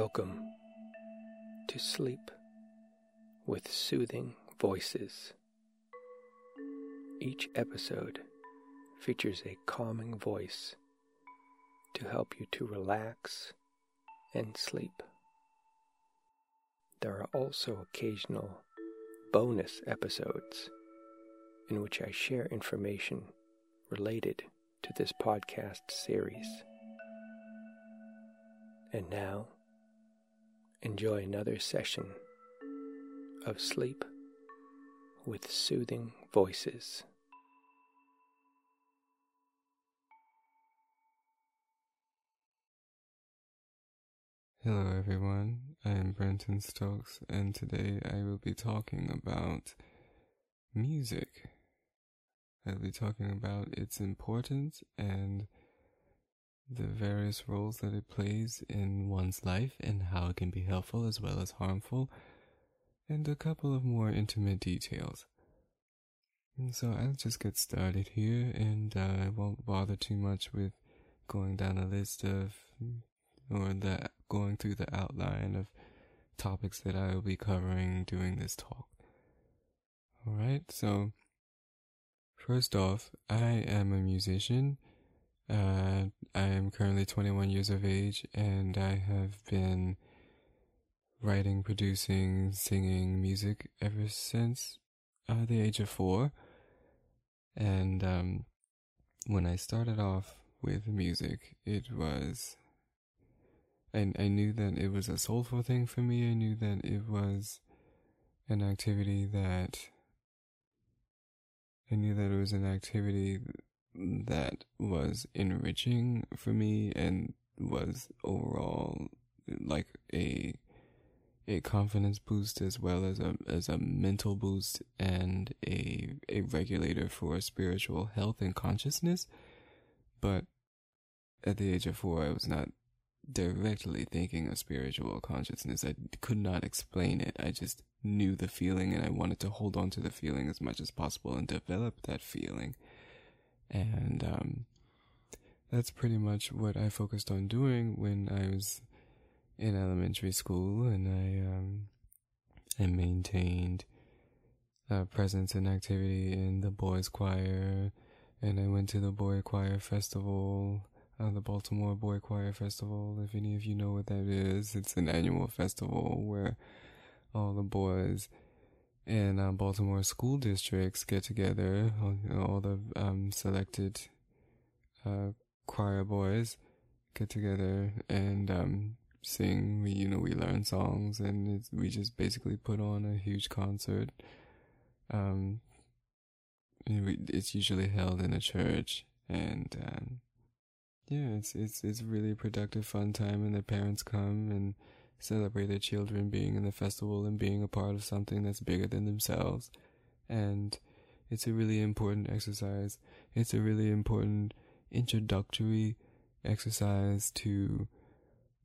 Welcome to Sleep with Soothing Voices. Each episode features a calming voice to help you to relax and sleep. There are also occasional bonus episodes in which I share information related to this podcast series. And now, enjoy another session of sleep with soothing voices. Hello, everyone. I am Brenton Stokes, and today I will be talking about music. I'll be talking about its importance and the various roles that it plays in one's life and how it can be helpful as well as harmful, and a couple of more intimate details. And so I'll just get started here, and uh, I won't bother too much with going down a list of or the going through the outline of topics that I will be covering during this talk. All right, so first off, I am a musician uh, I am currently 21 years of age and I have been writing, producing, singing music ever since uh, the age of four. And um, when I started off with music, it was. I, I knew that it was a soulful thing for me. I knew that it was an activity that. I knew that it was an activity that was enriching for me and was overall like a a confidence boost as well as a as a mental boost and a a regulator for spiritual health and consciousness. But at the age of 4 I was not directly thinking of spiritual consciousness. I could not explain it. I just knew the feeling and I wanted to hold on to the feeling as much as possible and develop that feeling and um, that's pretty much what I focused on doing when I was in elementary school, and I um, I maintained a presence and activity in the boys' choir, and I went to the boy choir festival. Uh, the Baltimore Boy Choir Festival. If any of you know what that is, it's an annual festival where all the boys and um, Baltimore school districts get together, all, all the um, selected uh, choir boys get together and um, sing. We, you know, we learn songs and we just basically put on a huge concert. Um, it's usually held in a church, and um, yeah, it's it's it's really productive, fun time, and the parents come and celebrate their children being in the festival and being a part of something that's bigger than themselves. And it's a really important exercise. It's a really important introductory exercise to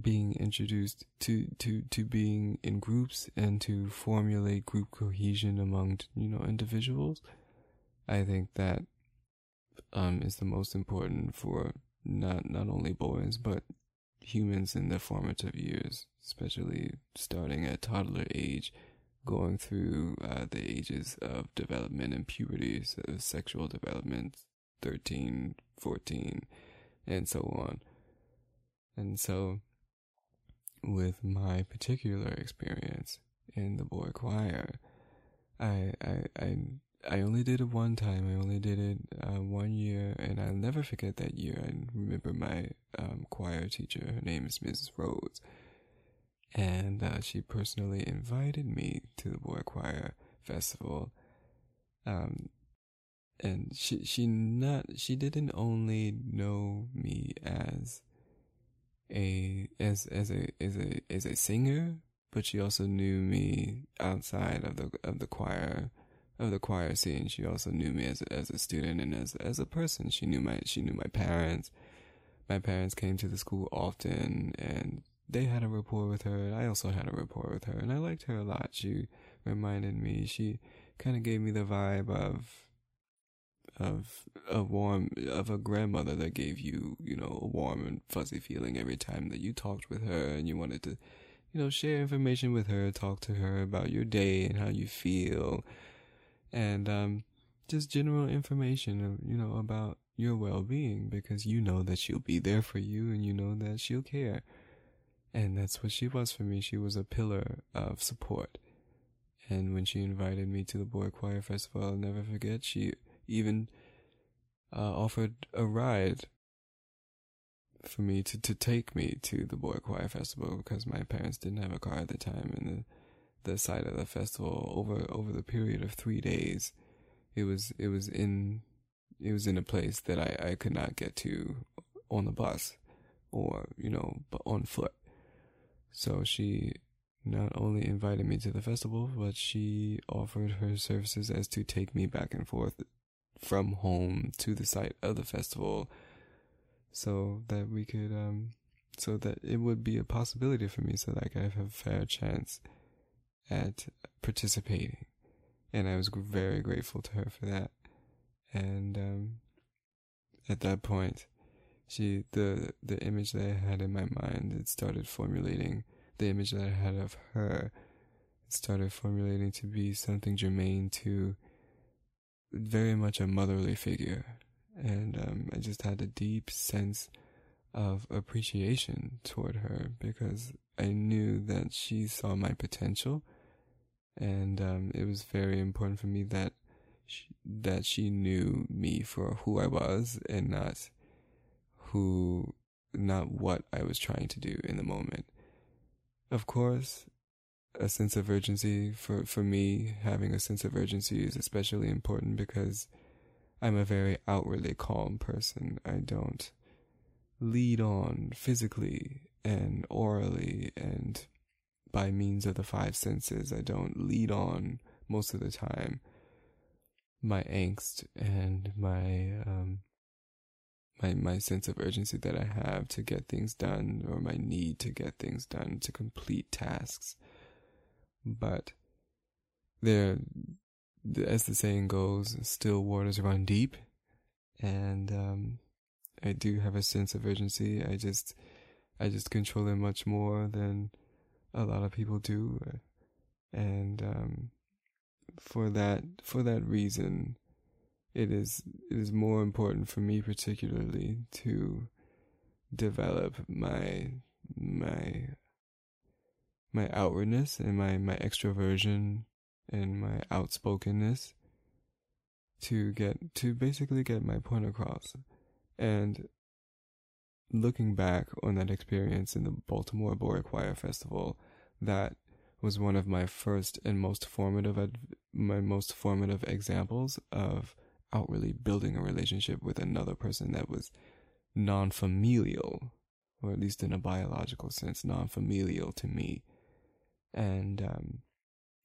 being introduced to, to, to being in groups and to formulate group cohesion among, you know, individuals. I think that um, is the most important for not, not only boys, but humans in their formative years, especially starting at toddler age, going through uh, the ages of development and puberty, so sexual development, 13, 14, and so on. And so, with my particular experience in the boy choir, I, I, I I only did it one time. I only did it uh, one year, and I'll never forget that year. I remember my um, choir teacher. Her name is Mrs. Rhodes, and uh, she personally invited me to the boy choir festival. Um, and she she not she didn't only know me as a as as a as a as a singer, but she also knew me outside of the of the choir of the choir scene. She also knew me as a, as a student and as as a person. She knew my she knew my parents. My parents came to the school often, and they had a rapport with her. And I also had a rapport with her, and I liked her a lot. She reminded me. She kind of gave me the vibe of of a warm of a grandmother that gave you you know a warm and fuzzy feeling every time that you talked with her and you wanted to you know share information with her talk to her about your day and how you feel and um just general information you know about your well-being because you know that she'll be there for you and you know that she'll care. And that's what she was for me. She was a pillar of support. And when she invited me to the boy choir festival i'll never forget she even uh, offered a ride for me to, to take me to the Boy Choir Festival because my parents didn't have a car at the time and the, the site of the festival over over the period of three days. It was it was in it was in a place that I, I could not get to on the bus or you know on foot. So she not only invited me to the festival but she offered her services as to take me back and forth from home to the site of the festival so that we could um so that it would be a possibility for me so that I could have a fair chance at participating. And I was very grateful to her for that. And um at that point she the the image that I had in my mind it started formulating the image that I had of her started formulating to be something germane to very much a motherly figure, and um, I just had a deep sense of appreciation toward her because I knew that she saw my potential, and um, it was very important for me that she, that she knew me for who I was and not who not what I was trying to do in the moment. Of course, a sense of urgency for for me having a sense of urgency is especially important because I'm a very outwardly calm person. I don't lead on physically and orally and by means of the five senses. I don't lead on most of the time my angst and my um my my sense of urgency that I have to get things done or my need to get things done to complete tasks but there, as the saying goes, still waters run deep, and um, I do have a sense of urgency. I just, I just control it much more than a lot of people do, and um, for that, for that reason, it is it is more important for me particularly to develop my my my outwardness and my, my extroversion and my outspokenness to get to basically get my point across. And looking back on that experience in the Baltimore Boy Choir Festival, that was one of my first and most formative my most formative examples of outwardly building a relationship with another person that was non-familial or at least in a biological sense non-familial to me. And um,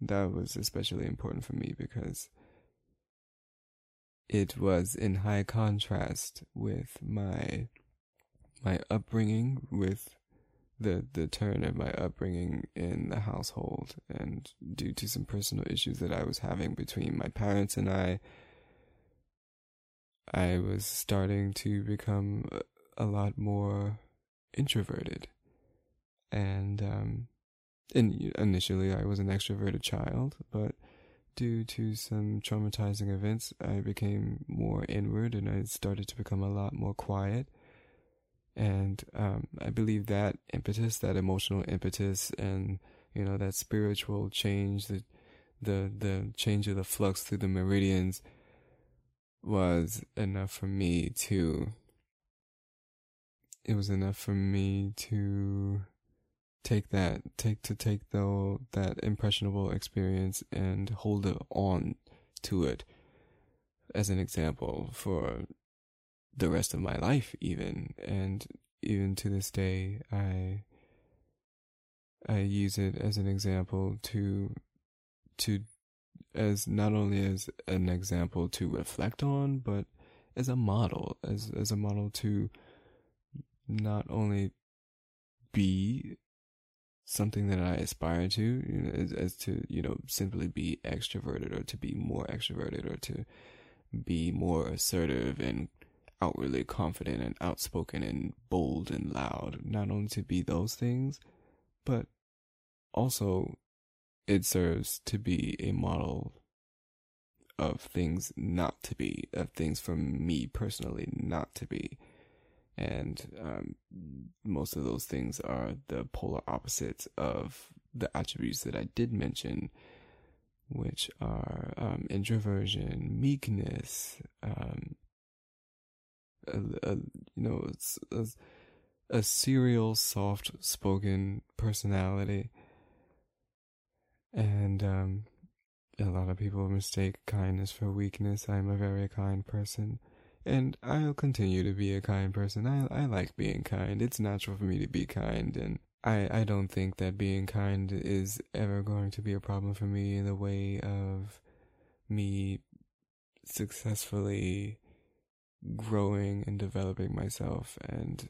that was especially important for me because it was in high contrast with my my upbringing with the the turn of my upbringing in the household and due to some personal issues that I was having between my parents and I I was starting to become a lot more introverted and um, in, initially I was an extroverted child, but due to some traumatizing events, I became more inward and I started to become a lot more quiet. And um, I believe that impetus, that emotional impetus, and you know that spiritual change, the the the change of the flux through the meridians, was enough for me to. It was enough for me to take that take to take the that impressionable experience and hold it on to it as an example for the rest of my life even. And even to this day i i use it as an example to to as not only as an example to reflect on but as a model as as a model to not only be something that I aspire to, you know, as, as, to you know simply be extroverted or to be more extroverted or to be more assertive and outwardly confident and outspoken and bold and loud. Not only to be those things, but also it serves to be a model of things not to be, of things for me personally not to be. And um, most of those things are the polar opposites of the attributes that I did mention, which are um, introversion, meekness, um, a, a, you know, a, a serial, soft-spoken personality, and um, a lot of people mistake kindness for weakness. I'm a very kind person, and I'll continue to be a kind person. I I like being kind. It's natural for me to be kind, and I I don't think that being kind is ever going to be a problem for me in the way of me successfully growing and developing myself and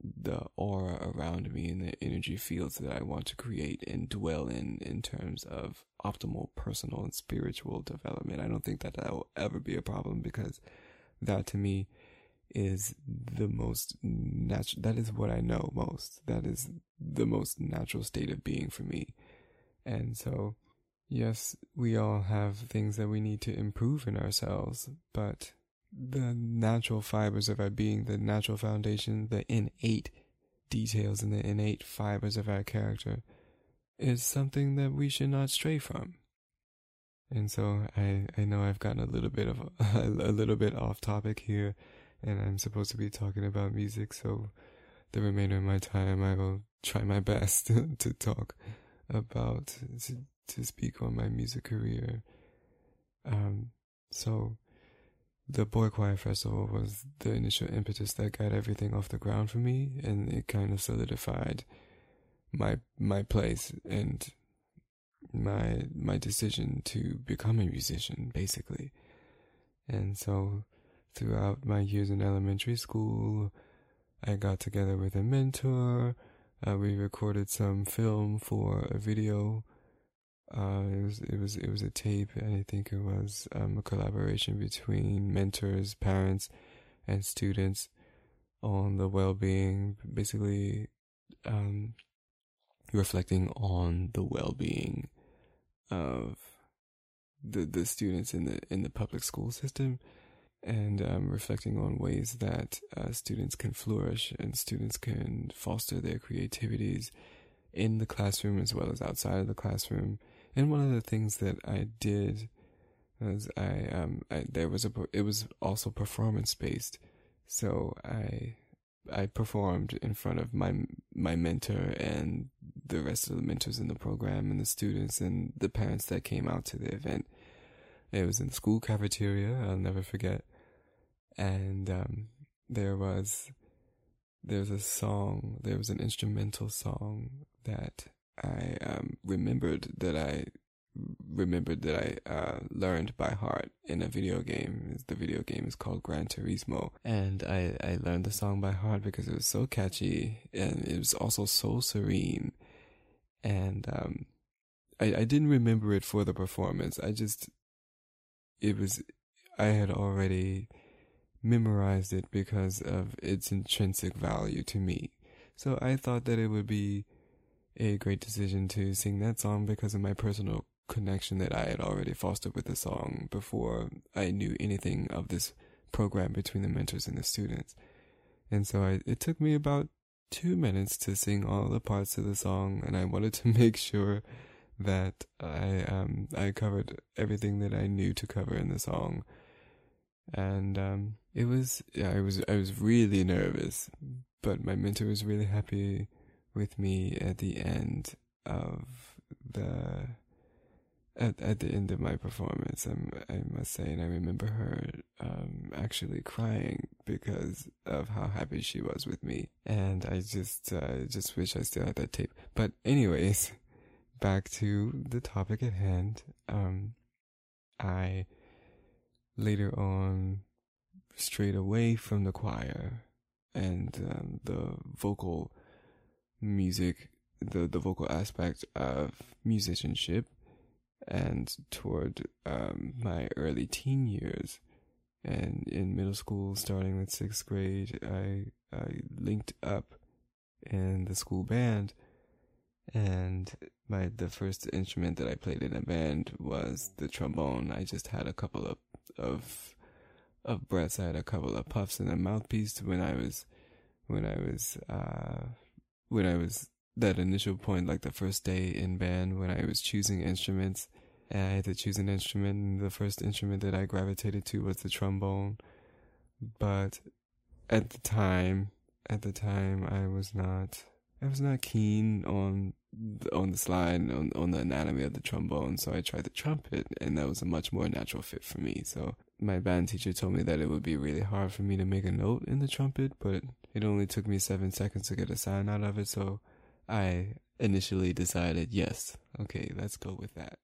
the aura around me and the energy fields that I want to create and dwell in in terms of optimal personal and spiritual development. I don't think that that will ever be a problem because that to me is the most natural, that is what I know most. That is the most natural state of being for me. And so, yes, we all have things that we need to improve in ourselves, but the natural fibers of our being, the natural foundation, the innate details and the innate fibers of our character is something that we should not stray from. And so I, I know I've gotten a little bit of a, a little bit off topic here and I'm supposed to be talking about music, so the remainder of my time I will try my best to talk about to, to speak on my music career. Um so the Boy Choir Festival was the initial impetus that got everything off the ground for me, and it kind of solidified my my place and my my decision to become a musician, basically. And so, throughout my years in elementary school, I got together with a mentor. Uh, we recorded some film for a video uh, it was it was it was a tape, and I think it was um, a collaboration between mentors, parents, and students on the well-being, basically um, reflecting on the well-being of the the students in the in the public school system, and um, reflecting on ways that uh, students can flourish and students can foster their creativities in the classroom as well as outside of the classroom and one of the things that I did was I um I, there was a it was also performance based, so I I performed in front of my my mentor and the rest of the mentors in the program and the students and the parents that came out to the event. It was in the school cafeteria. I'll never forget. And um, there was there was a song. There was an instrumental song that I um, remembered that I remembered that I uh, learned by heart in a video game. The video game is called Gran Turismo, and I I learned the song by heart because it was so catchy and it was also so serene, and um, I I didn't remember it for the performance. I just it was I had already memorized it because of its intrinsic value to me. So I thought that it would be a great decision to sing that song because of my personal connection that I had already fostered with the song before I knew anything of this program between the mentors and the students. And so I, it took me about two minutes to sing all the parts of the song, and I wanted to make sure that I um I covered everything that I knew to cover in the song. And um it was yeah, I was I was really nervous, but my mentor was really happy with me at the end of the at at the end of my performance. I'm, I must say, and I remember her um, actually crying because of how happy she was with me, and I just uh, just wish I still had that tape. But anyways, back to the topic at hand. Um, I later on strayed away from the choir and um, the vocal music, the, the vocal aspect of musicianship, and toward um, my early teen years, And in middle school, starting with sixth grade, I I linked up in the school band, and my the first instrument that I played in a band was the trombone. I just had a couple of of of breaths. I had a couple of puffs in the mouthpiece when I was when I was uh when I was that initial point, like the first day in band when I was choosing instruments. And I had to choose an instrument. And the first instrument that I gravitated to was the trombone. But at the time, at the time, I was not, I was not keen on on the slide on on the anatomy of the trombone. So I tried the trumpet, and that was a much more natural fit for me. So my band teacher told me that it would be really hard for me to make a note in the trumpet, but it only took me seven seconds to get a sound out of it. So I initially decided, yes, okay, let's go with that.